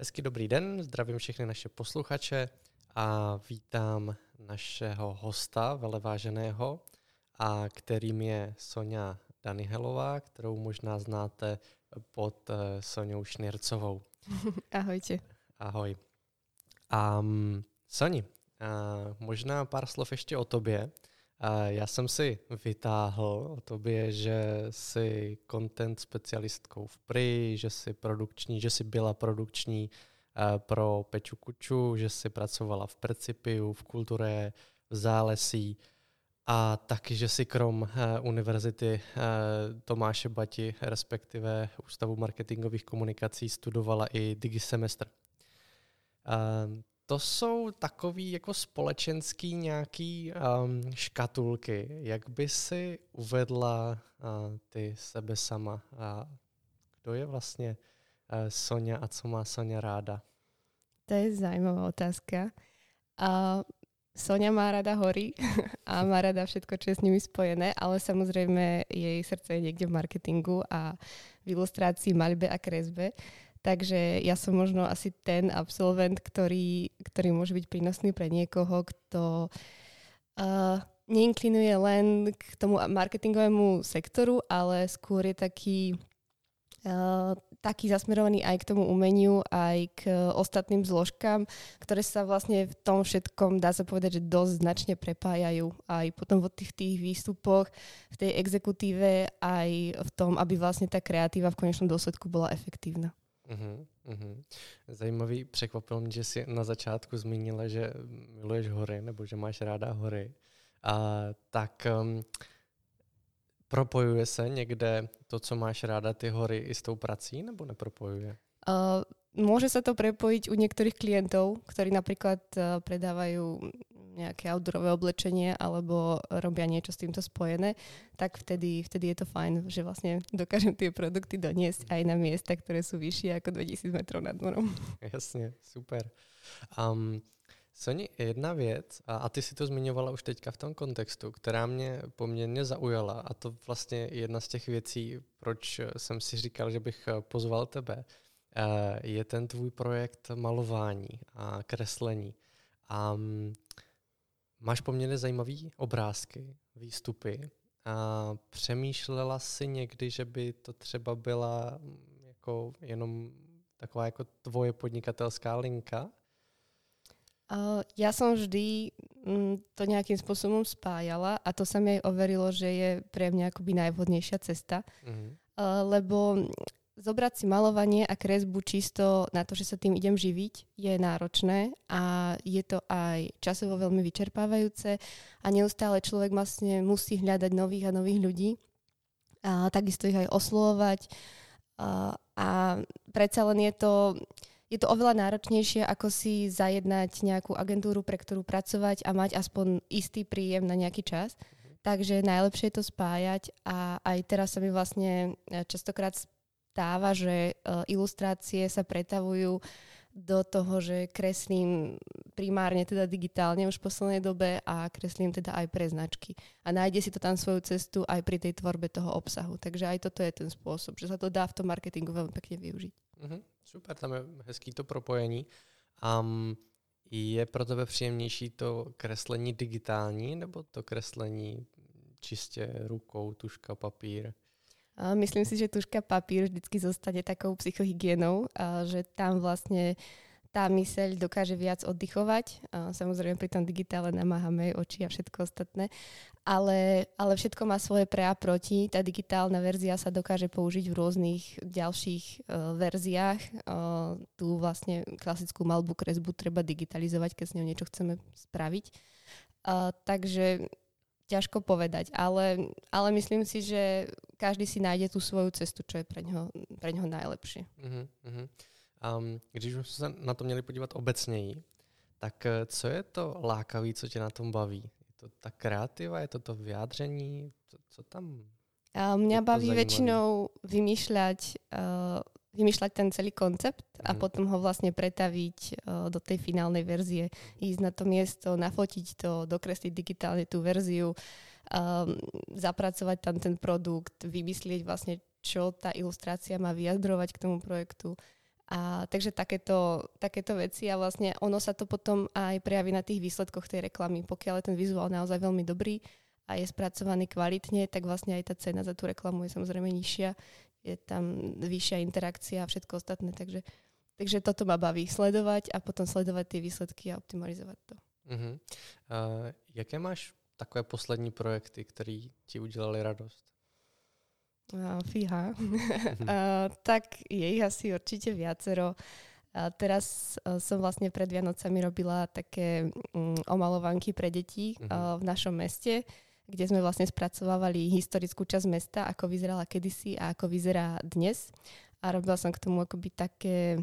Hezký dobrý den, zdravím všechny naše posluchače a vítám našeho hosta, veleváženého, a kterým je Sonja Danihelová, kterou možná znáte pod eh, Soňou Šnircovou. Ahojte. Ahoj. A um, Soni, uh, možná pár slov ještě o tobě. Já jsem si vytáhl o tobě, že jsi content specialistkou v PRI, že jsi produkční, že jsi byla produkční pro Peču Kuču, že jsi pracovala v Precipiu, v Kultuře, v Zálesí a taky, že si krom Univerzity Tomáše Bati, respektive Ústavu marketingových komunikací, studovala i digisemestr to jsou takový jako společenský nějaký um, škatulky. Jak by si uvedla uh, ty sebe sama? A kdo je vlastně uh, Sonja a co má Sonja ráda? To je zajímavá otázka. Uh, Sonia má rada hory a má rada všetko, čo je s nimi spojené, ale samozrejme jej srdce je niekde v marketingu a v ilustrácii, maľbe a kresbe. Takže ja som možno asi ten absolvent, ktorý, ktorý môže byť prínosný pre niekoho, kto uh, neinklinuje len k tomu marketingovému sektoru, ale skôr je taký, uh, taký zasmerovaný aj k tomu umeniu, aj k ostatným zložkám, ktoré sa vlastne v tom všetkom, dá sa povedať, že dosť značne prepájajú. Aj potom v tých, tých výstupoch, v tej exekutíve, aj v tom, aby vlastne tá kreatíva v konečnom dôsledku bola efektívna. Uh-huh, uh-huh. Zajímavý, překvapilo mě, že jsi na začátku zmínila, že miluješ hory, nebo že máš ráda hory. A, tak um, propojuje se někde to, co máš ráda, ty hory i s tou prací, nebo nepropojuje? Uh, môže sa to prepojiť u niektorých klientov, ktorí napríklad uh, predávajú nejaké outdoorové oblečenie alebo robia niečo s týmto spojené, tak vtedy, vtedy je to fajn, že vlastne dokážem tie produkty doniesť aj na miesta, ktoré sú vyššie ako 2000 metrov nad morom. Jasně, super. Um, Soni, jedna věc, a, a ty si to zmiňovala už teďka v tom kontextu, která mě poměrně zaujala, a to vlastně jedna z těch věcí, proč jsem si říkal, že bych pozval tebe, je ten tvůj projekt malování a kreslení. Um, Máš poměrně zajímavé obrázky, výstupy. A přemýšlela si někdy, že by to třeba byla mm, jako jenom taková jako tvoje podnikatelská linka? Uh, ja som vždy mm, to nejakým spôsobom spájala a to sa mi aj overilo, že je pre mňa akoby najvhodnejšia cesta. Uh-huh. Uh, lebo zobrať si malovanie a kresbu čisto na to, že sa tým idem živiť, je náročné a je to aj časovo veľmi vyčerpávajúce a neustále človek vlastne musí hľadať nových a nových ľudí a takisto ich aj oslovovať a, a predsa len je to, je to oveľa náročnejšie, ako si zajednať nejakú agentúru, pre ktorú pracovať a mať aspoň istý príjem na nejaký čas. Takže najlepšie je to spájať a aj teraz sa mi vlastne častokrát stáva, že uh, ilustrácie sa pretavujú do toho, že kreslím primárne teda digitálne už v poslednej dobe a kreslím teda aj pre značky. A nájde si to tam svoju cestu aj pri tej tvorbe toho obsahu. Takže aj toto je ten spôsob, že sa to dá v tom marketingu veľmi pekne využiť. Mm-hmm, super, tam je hezký to propojení. Um, je pro tebe příjemnější to kreslení digitální nebo to kreslení čistě rukou, tuška, papír? Myslím si, že tuška papír vždycky zostane takou psychohygienou, že tam vlastne tá myseľ dokáže viac oddychovať. Samozrejme pri tom digitále namáhame oči a všetko ostatné, ale, ale všetko má svoje pre a proti. Tá digitálna verzia sa dokáže použiť v rôznych ďalších uh, verziách. Uh, tú vlastne klasickú malbu, kresbu treba digitalizovať, keď s ňou niečo chceme spraviť. Uh, takže ťažko povedať, ale, ale myslím si, že každý si nájde tú svoju cestu, čo je pre něho, pre něho najlepšie. Uh-huh. Um, když už se na to měli podívat obecněji, tak eh, co je to lákavý, co tě na tom baví? Je to ta kreativa, je to to vyjádření? Co, co tam? A mňa baví väčšinou vymýšľať uh, vymýšľať ten celý koncept a mm. potom ho vlastne pretaviť uh, do tej finálnej verzie. Ísť na to miesto, nafotiť to, dokresliť digitálne tú verziu, um, zapracovať tam ten produkt, vymyslieť vlastne, čo tá ilustrácia má vyjadrovať k tomu projektu A takže takéto, takéto veci a vlastne ono sa to potom aj prejaví na tých výsledkoch tej reklamy. Pokiaľ je ten vizuál naozaj veľmi dobrý a je spracovaný kvalitne, tak vlastne aj tá cena za tú reklamu je samozrejme nižšia. Je tam vyššia interakcia a všetko ostatné. Takže, takže toto ma baví sledovať a potom sledovať tie výsledky a optimalizovať to. Uh-huh. Uh, jaké máš takové poslední projekty, které ti udělali radost? Uh, fíha. uh, tak je ich asi určite viacero. A teraz uh, som vlastne pred Vianocami robila také um, omalovanky pre deti uh, v našom meste, kde sme vlastne spracovávali historickú časť mesta, ako vyzerala kedysi a ako vyzerá dnes. A robila som k tomu akoby také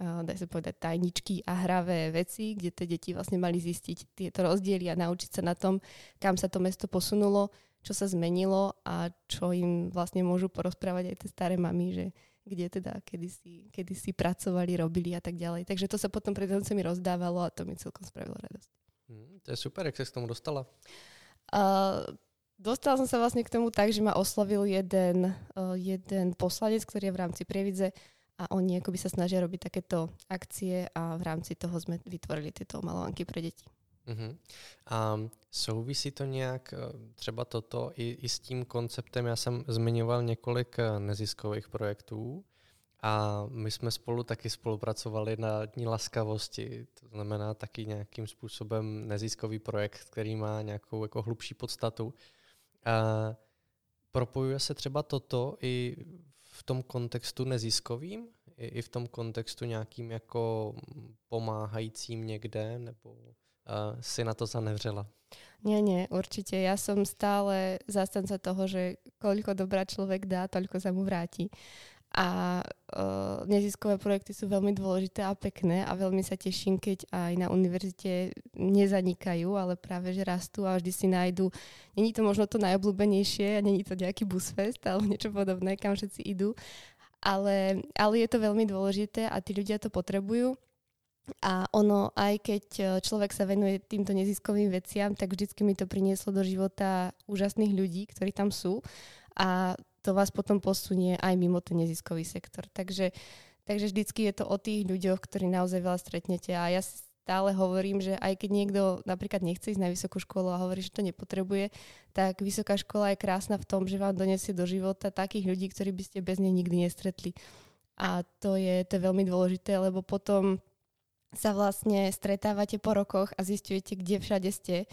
uh, daj sa povedať, tajničky a hravé veci, kde tie deti vlastne mali zistiť tieto rozdiely a naučiť sa na tom, kam sa to mesto posunulo čo sa zmenilo a čo im vlastne môžu porozprávať aj tie staré mamy, že kde teda kedysi, kedysi pracovali, robili a tak ďalej. Takže to sa potom pred mi rozdávalo a to mi celkom spravilo radosť. Hmm, to je super, jak sa k tomu dostala? Uh, dostala som sa vlastne k tomu tak, že ma oslovil jeden, uh, jeden poslanec, ktorý je v rámci Prievidze a oni akoby sa snažia robiť takéto akcie a v rámci toho sme vytvorili tieto malovanky pre deti. Uh-huh. A souvisí to nějak eh, třeba toto i, i s tím konceptem? Já jsem zmiňoval několik eh, neziskových projektů a my jsme spolu taky spolupracovali na Dní laskavosti, to znamená taky nějakým způsobem neziskový projekt, který má nějakou jako hlubší podstatu. A propojuje se třeba toto i v tom kontextu neziskovým, i, v tom kontextu nějakým jako pomáhajícím někde, nebo uh, si na to zanevřela? Nie, nie, určite. Ja som stále zastanca toho, že koľko dobrá človek dá, toľko sa mu vráti. A uh, neziskové projekty sú veľmi dôležité a pekné a veľmi sa teším, keď aj na univerzite nezanikajú, ale práve že rastú a vždy si nájdu. Není to možno to najobľúbenejšie není to nejaký busfest alebo niečo podobné, kam všetci idú, ale, ale je to veľmi dôležité a tí ľudia to potrebujú a ono, aj keď e, človek sa venuje týmto neziskovým veciam, tak vždycky mi to prinieslo do života úžasných ľudí, ktorí tam sú a to vás potom posunie aj mimo ten neziskový sektor. Takže, takže vždycky je to o tých ľuďoch, ktorí naozaj veľa stretnete a ja stále hovorím, že aj keď niekto napríklad nechce ísť na vysokú školu a hovorí, že to nepotrebuje, tak vysoká škola je krásna v tom, že vám donesie do života takých ľudí, ktorí by ste bez nej nikdy nestretli. A to je, to je veľmi dôležité, lebo potom sa vlastne stretávate po rokoch a zistujete, kde všade ste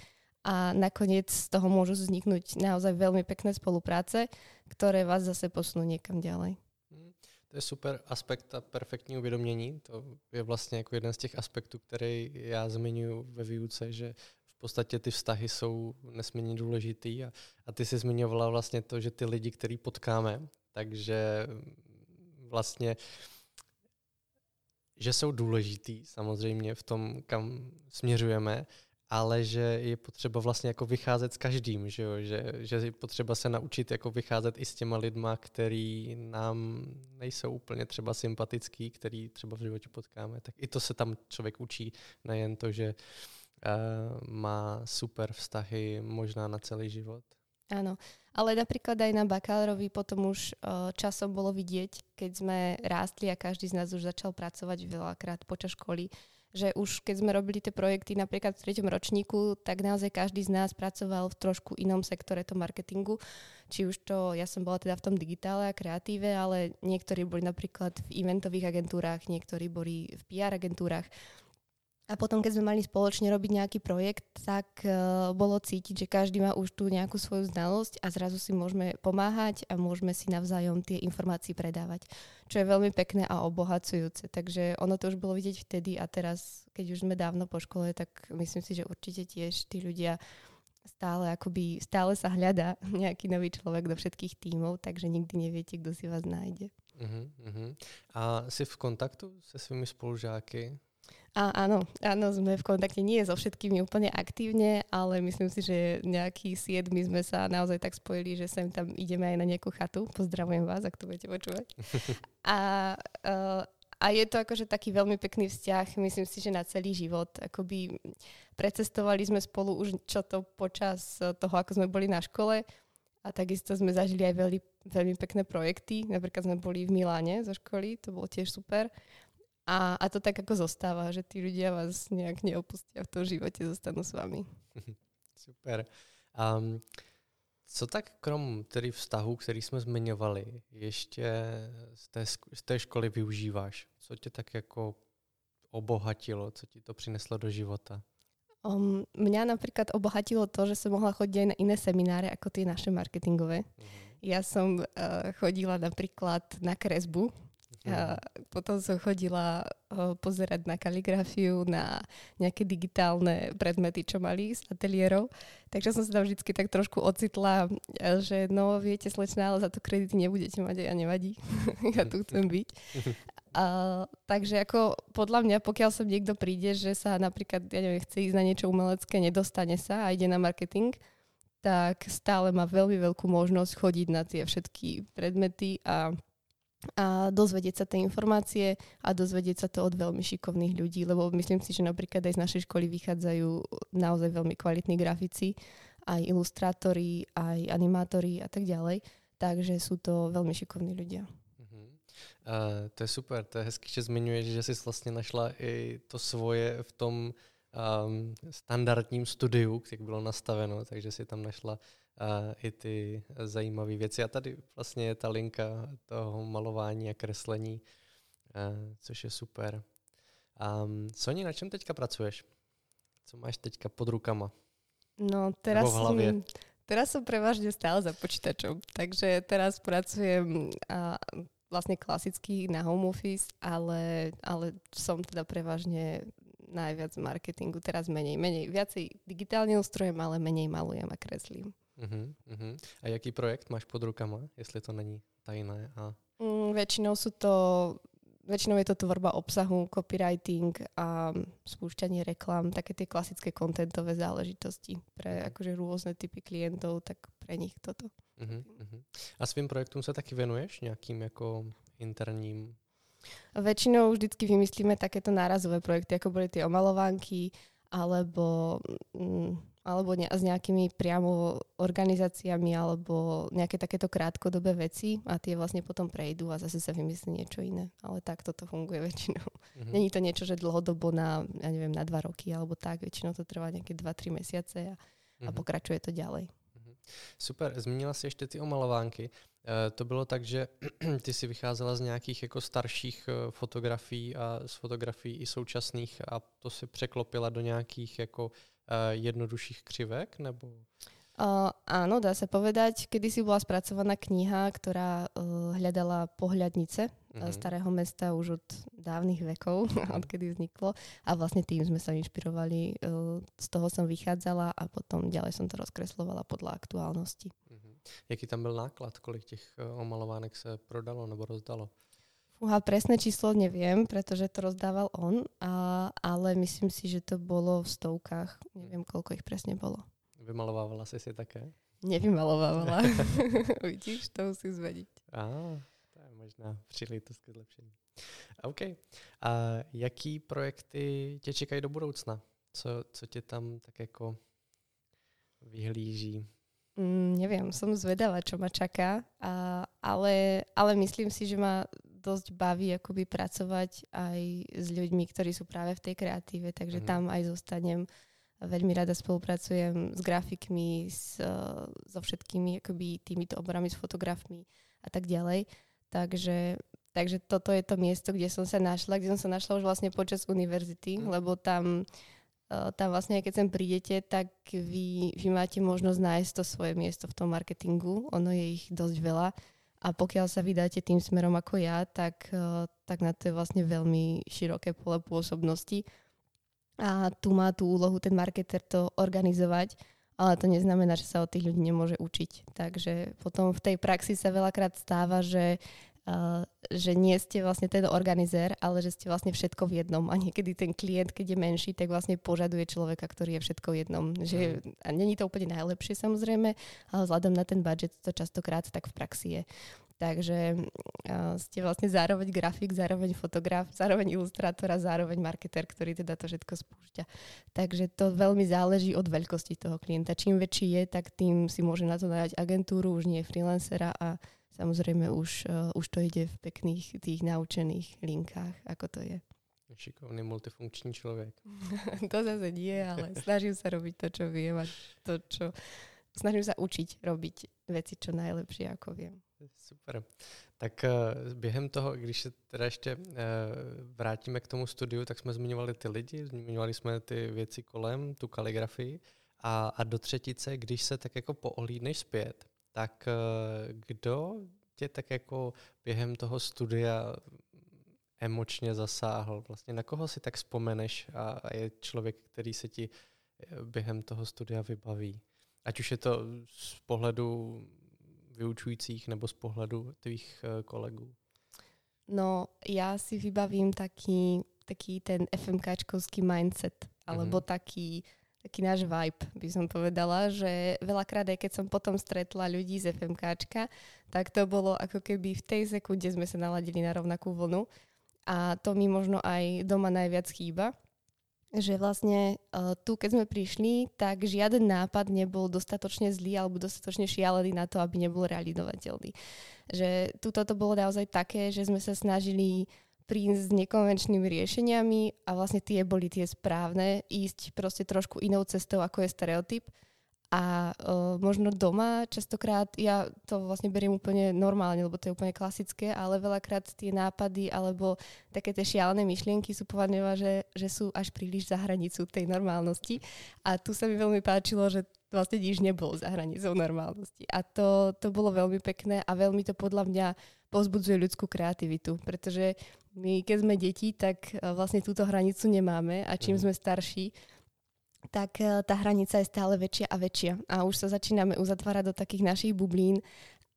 a nakoniec z toho môžu vzniknúť naozaj veľmi pekné spolupráce, ktoré vás zase posunú niekam ďalej. Hmm, to je super aspekt a perfektní uvědomění. To je vlastně jako jeden z těch aspektů, který já zmiňuji ve výuce, že v podstatě ty vztahy jsou nesmírně důležitý a, a ty si zmiňovala vlastně to, že ty lidi, který potkáme, takže vlastně uh, že jsou důležitý samozřejmě v tom, kam směřujeme, ale že je potřeba vlastně jako vycházet s každým, že, jo? Že, že je potřeba se naučit jako vycházet i s těma lidma, který nám nejsou úplně třeba sympatický, který třeba v životě potkáme. Tak i to se tam člověk učí, nejen to, že uh, má super vztahy možná na celý život. Áno, ale napríklad aj na bakárovi potom už uh, časom bolo vidieť, keď sme rástli a každý z nás už začal pracovať veľakrát počas školy, že už keď sme robili tie projekty napríklad v treťom ročníku, tak naozaj každý z nás pracoval v trošku inom sektore toho marketingu. Či už to, ja som bola teda v tom digitále a kreatíve, ale niektorí boli napríklad v eventových agentúrach, niektorí boli v PR agentúrach. A potom, keď sme mali spoločne robiť nejaký projekt, tak uh, bolo cítiť, že každý má už tú nejakú svoju znalosť a zrazu si môžeme pomáhať a môžeme si navzájom tie informácie predávať, čo je veľmi pekné a obohacujúce. Takže ono to už bolo vidieť vtedy a teraz, keď už sme dávno po škole, tak myslím si, že určite tiež tí ľudia stále akoby, stále sa hľadá nejaký nový človek do všetkých tímov, takže nikdy neviete, kto si vás nájde. Uh-huh, uh-huh. A si v kontaktu se svými spolužáky? A, áno, áno, sme v kontakte nie so všetkými úplne aktívne, ale myslím si, že nejaký siedmi sme sa naozaj tak spojili, že sem tam ideme aj na nejakú chatu. Pozdravujem vás, ak to budete počúvať. A, uh, a je to akože taký veľmi pekný vzťah, myslím si, že na celý život. Akoby precestovali sme spolu už čo to počas toho, ako sme boli na škole a takisto sme zažili aj veľmi, veľmi pekné projekty. Napríklad sme boli v Miláne zo školy, to bolo tiež super. A, a to tak ako zostáva, že tí ľudia vás nejak neopustia v tom živote, zostanú s vami. Super. Um, co tak krom tedy vztahu, který jsme zmiňovali, ještě z té, z té školy využíváš? Co tě tak jako obohatilo, co ti to přineslo do života? Um, mňa napríklad obohatilo to, že som mohla chodiť aj na iné semináre ako tie naše marketingové. Uh-huh. Ja som uh, chodila napríklad na kresbu, a potom som chodila uh, pozerať na kaligrafiu, na nejaké digitálne predmety, čo mali z ateliérov. Takže som sa tam vždy tak trošku ocitla, že no viete slečná, ale za to kredity nebudete mať a ja nevadí. ja tu chcem byť. Uh, takže ako podľa mňa, pokiaľ sa niekto príde, že sa napríklad, ja neviem, chce ísť na niečo umelecké, nedostane sa a ide na marketing, tak stále má veľmi veľkú možnosť chodiť na tie všetky predmety a a dozvedieť sa tie informácie a dozvedieť sa to od veľmi šikovných ľudí, lebo myslím si, že napríklad aj z našej školy vychádzajú naozaj veľmi kvalitní grafici, aj ilustrátori, aj animátori a tak ďalej. Takže sú to veľmi šikovní ľudia. Uh, to je super, to je hezky, že zmiňuješ, že jsi vlastně našla i to svoje v tom um, standardním studiu, jak bylo nastaveno, takže si tam našla i ty zajímavé věci. A tady vlastně je ta linka toho malování a kreslení, což je super. Um, Soni, na čem teďka pracuješ? Co máš teďka pod rukama? No teraz som, teraz som prevažne stále za počítačom, takže teraz pracujem a, vlastne klasicky na home office, ale, ale som teda prevažne najviac marketingu, teraz menej, menej, viacej digitálne ustrojem, ale menej malujem a kreslím. Uh-huh, uh-huh. A jaký projekt máš pod rukama, jestli to není tajné? A... Mm, väčšinou sú to väčšinou je to tvorba obsahu, copywriting a spúšťanie reklám, také tie klasické kontentové záležitosti pre akože rôzne typy klientov, tak pre nich toto. Uh-huh, uh-huh. A svým projektům sa taky venuješ? Nejakým ako interním? Väčšinou vždycky vymyslíme takéto nárazové projekty, ako boli tie omalovánky, alebo mm, alebo ne, s nejakými priamo organizáciami alebo nejaké takéto krátkodobé veci a tie vlastne potom prejdú a zase sa vymyslí niečo iné. Ale tak toto funguje väčšinou. Mm-hmm. Není to niečo, že dlhodobo na, ja neviem, na dva roky alebo tak. Väčšinou to trvá nejaké dva, tri mesiace a, mm-hmm. a mhm. pokračuje to ďalej. Mhm. Super, zmínila si ještě ty omalovánky. E, to bylo tak, že ty si vycházela z nějakých jako starších e, fotografií a z fotografií i současných a to si překlopila do nějakých jako jednodušších křivek? Nebo... Uh, áno, dá sa povedať. Kedy si bola spracovaná kniha, ktorá uh, hľadala pohľadnice mm-hmm. starého mesta už od dávnych vekov, mm-hmm. odkedy vzniklo. A vlastne tým sme sa inšpirovali. Uh, z toho som vychádzala a potom ďalej som to rozkreslovala podľa aktuálnosti. Mm-hmm. Jaký tam byl náklad? Kolik těch uh, omalovánek se prodalo nebo rozdalo? Fúha, presné číslo neviem, pretože to rozdával on, a, ale myslím si, že to bolo v stovkách. Neviem, koľko ich presne bolo. Vymalovávala si si také? Nevymalovávala. Vidíš, to musím zvedieť. Á, to je možná příležitost ke zlepšení. OK. A jaký projekty tě čekají do budoucna? Co, co tě tam tak jako vyhlíží? Mm, neviem, som zvedavá, čo ma čaká, a, ale, ale myslím si, že ma dosť baví akoby pracovať aj s ľuďmi, ktorí sú práve v tej kreatíve, takže mm. tam aj zostanem. Veľmi rada spolupracujem s grafikmi, s, so všetkými akoby týmito oborami, s fotografmi a tak ďalej. Takže, takže toto je to miesto, kde som sa našla, kde som sa našla už vlastne počas univerzity, mm. lebo tam tam vlastne, keď sem prídete, tak vy, vy máte možnosť nájsť to svoje miesto v tom marketingu. Ono je ich dosť veľa a pokiaľ sa vydáte tým smerom ako ja, tak, eh, tak na to je vlastne veľmi široké pole pôsobnosti. A tu má tú úlohu ten marketer to organizovať, ale to neznamená, že sa od tých ľudí nemôže učiť. Takže potom v tej praxi sa veľakrát stáva, že Uh, že nie ste vlastne ten organizér, ale že ste vlastne všetko v jednom. A niekedy ten klient, keď je menší, tak vlastne požaduje človeka, ktorý je všetko v jednom. Že, a není to úplne najlepšie samozrejme, ale vzhľadom na ten budget to častokrát tak v praxi je. Takže uh, ste vlastne zároveň grafik, zároveň fotograf, zároveň ilustrátor a zároveň marketer, ktorý teda to všetko spúšťa. Takže to veľmi záleží od veľkosti toho klienta. Čím väčší je, tak tým si môže na to dať agentúru, už nie freelancera a Samozrejme už, uh, už to ide v pekných tých naučených linkách, ako to je. Šikovný multifunkční člověk. to zase nie, ale snažím sa robiť to, čo viem a to, čo... Snažím sa učiť robiť veci čo najlepšie, ako viem. Super. Tak uh, během toho, když se teda ještě uh, vrátíme k tomu studiu, tak jsme zmiňovali ty lidi, zmiňovali jsme ty věci kolem, tu kaligrafii. A, a do třetice, když se tak jako poohlídneš zpět, tak uh, kdo tě tak jako během toho studia emočně zasáhl? Vlastně na koho si tak vzpomeneš a, a je člověk, který se ti během toho studia vybaví? Ať už je to z pohledu vyučujících nebo z pohledu tvých eh, kolegů? No, ja si vybavím taký, taký ten FMKčkovský mindset, alebo mm-hmm. taký, taký náš vibe, by som povedala, že veľakrát aj keď som potom stretla ľudí z FMKčka, tak to bolo ako keby v tej sekunde sme sa naladili na rovnakú vlnu a to mi možno aj doma najviac chýba, že vlastne uh, tu, keď sme prišli, tak žiaden nápad nebol dostatočne zlý alebo dostatočne šialený na to, aby nebol realizovateľný. Že tu toto bolo naozaj také, že sme sa snažili prísť s nekonvenčnými riešeniami a vlastne tie boli tie správne, ísť proste trošku inou cestou, ako je stereotyp a uh, možno doma častokrát, ja to vlastne beriem úplne normálne, lebo to je úplne klasické, ale veľakrát tie nápady alebo také tie šialené myšlienky sú považované, že, sú až príliš za hranicu tej normálnosti. A tu sa mi veľmi páčilo, že vlastne nič nebolo za hranicou normálnosti. A to, to bolo veľmi pekné a veľmi to podľa mňa pozbudzuje ľudskú kreativitu, pretože my, keď sme deti, tak vlastne túto hranicu nemáme a čím mhm. sme starší, tak eh, tá hranica je stále väčšia a väčšia. A už sa začíname uzatvárať do takých našich bublín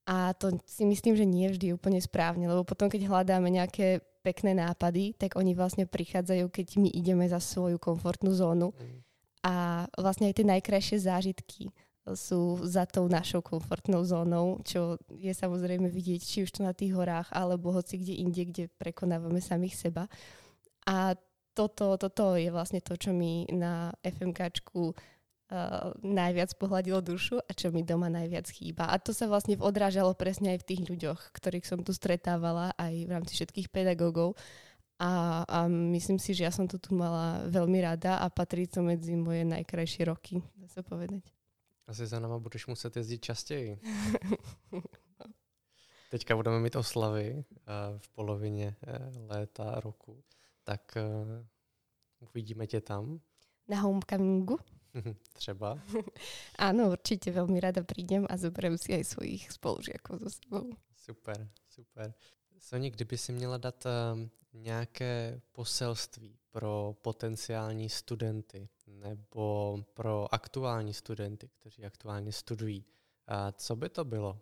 a to si myslím, že nie vždy úplne správne, lebo potom, keď hľadáme nejaké pekné nápady, tak oni vlastne prichádzajú, keď my ideme za svoju komfortnú zónu. Mm. A vlastne aj tie najkrajšie zážitky sú za tou našou komfortnou zónou, čo je samozrejme vidieť či už to na tých horách, alebo hoci kde inde, kde prekonávame samých seba. A toto, toto je vlastne to, čo mi na FMKčku uh, najviac pohľadilo dušu a čo mi doma najviac chýba. A to sa vlastne odrážalo presne aj v tých ľuďoch, ktorých som tu stretávala aj v rámci všetkých pedagógov. A, a myslím si, že ja som to tu mala veľmi rada a patrí to medzi moje najkrajšie roky, dá sa povedať. Asi za náma budeš muset jezdit častěji. Teďka budeme mít oslavy uh, v polovině uh, léta roku tak uh, uvidíme tě tam. Na homecomingu? Třeba. Áno, určite veľmi rada prídem a zoberiem si aj svojich spolužiakov so sebou. Super, super. Soni, kdyby si měla dát uh, nějaké poselství pro potenciální studenty nebo pro aktuální studenty, kteří aktuálně studují, uh, co by to bylo?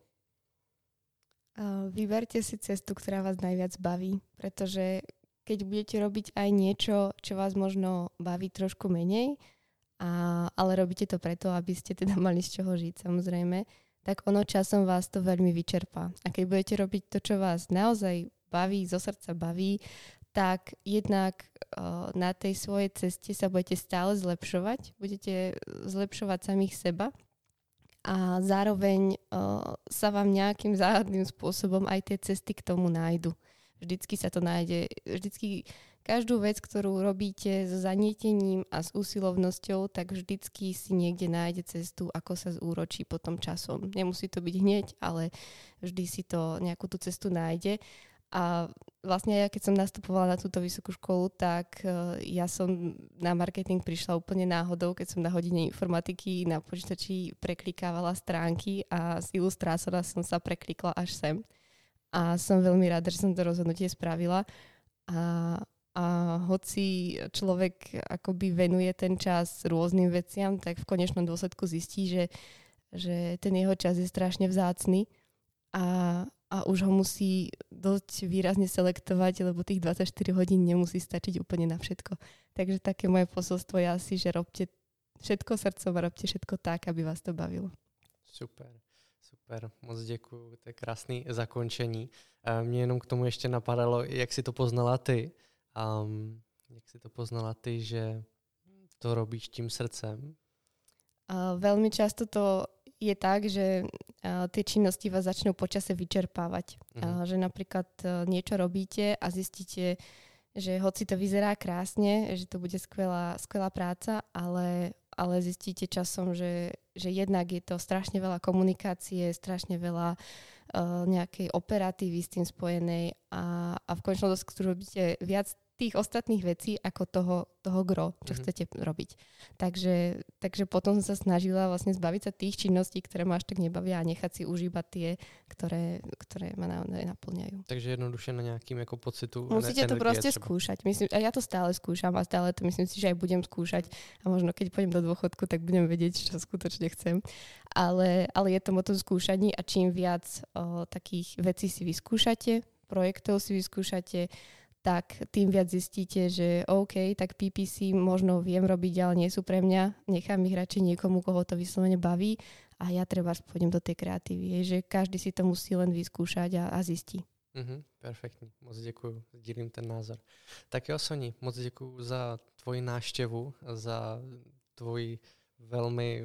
Vyberte si cestu, ktorá vás najviac baví, pretože keď budete robiť aj niečo, čo vás možno baví trošku menej, a, ale robíte to preto, aby ste teda mali z čoho žiť samozrejme, tak ono časom vás to veľmi vyčerpá. A keď budete robiť to, čo vás naozaj baví, zo srdca baví, tak jednak na tej svojej ceste sa budete stále zlepšovať, budete zlepšovať samých seba a zároveň sa vám nejakým záhadným spôsobom aj tie cesty k tomu nájdu. Vždycky sa to nájde, vždycky každú vec, ktorú robíte s zanietením a s úsilovnosťou, tak vždycky si niekde nájde cestu, ako sa zúročí potom časom. Nemusí to byť hneď, ale vždy si to nejakú tú cestu nájde. A vlastne ja, keď som nastupovala na túto vysokú školu, tak uh, ja som na marketing prišla úplne náhodou, keď som na hodine informatiky na počítači preklikávala stránky a z ilustrátora som sa preklikla až sem a som veľmi rada, že som to rozhodnutie spravila. A, a hoci človek akoby venuje ten čas rôznym veciam, tak v konečnom dôsledku zistí, že, že ten jeho čas je strašne vzácny a, a už ho musí dosť výrazne selektovať, lebo tých 24 hodín nemusí stačiť úplne na všetko. Takže také moje posolstvo je asi, že robte všetko srdcom a robte všetko tak, aby vás to bavilo. Super. Super, moc děkuji, to je krásný zakončení. Mě jenom k tomu ještě napadalo, jak si to poznala ty. Um, jak si to poznala ty, že to robíš tím srdcem? Uh, veľmi často to je tak, že uh, tie činnosti vás začnú počase vyčerpávať. Uh-huh. Uh, že napríklad uh, niečo robíte a zistíte, že hoci to vyzerá krásne, že to bude skvelá, skvelá práca, ale, ale zistíte časom, že, že jednak je to strašne veľa komunikácie, strašne veľa uh, nejakej operatívy s tým spojenej a, a v končnom dôsledku robíte viac tých ostatných vecí ako toho, toho gro, čo mm-hmm. chcete robiť. Takže, takže potom som sa snažila vlastne zbaviť sa tých činností, ktoré ma až tak nebavia a nechať si užívať tie, ktoré, ktoré ma naplňajú. Takže jednoduše na nejakým ako pocitu Musíte to proste třeba. skúšať. Myslím, a ja to stále skúšam a stále to myslím si, že aj budem skúšať a možno keď pôjdem do dôchodku, tak budem vedieť, čo skutočne chcem. Ale, ale je to o tom skúšaní a čím viac o, takých vecí si vyskúšate, projektov si vyskúšate, tak tým viac zistíte, že OK, tak PPC možno viem robiť, ale nie sú pre mňa. Nechám ich radšej niekomu, koho to vyslovene baví a ja treba pôjdem do tej kreatívy. Je, že každý si to musí len vyskúšať a, a zistí. Mm-hmm, perfektní, moc děkuji, sdílím ten názor. Tak jo, Soni, moc děkuji za tvoji náštěvu, za tvoji velmi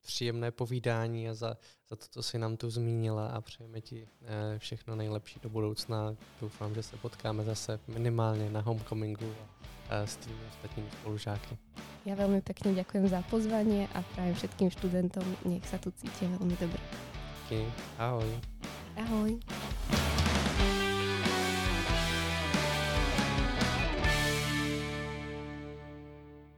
příjemné povídání a za, za to, co si nám tu zmínila a přejeme ti eh, všechno nejlepší do budoucna. Doufám, že se potkáme zase minimálně na homecomingu a eh, s tými ostatními spolužáky. Ja veľmi pekne ďakujem za pozvanie a prajem všetkým študentom, nech sa tu cítia veľmi dobre. Okay. Ahoj. Ahoj.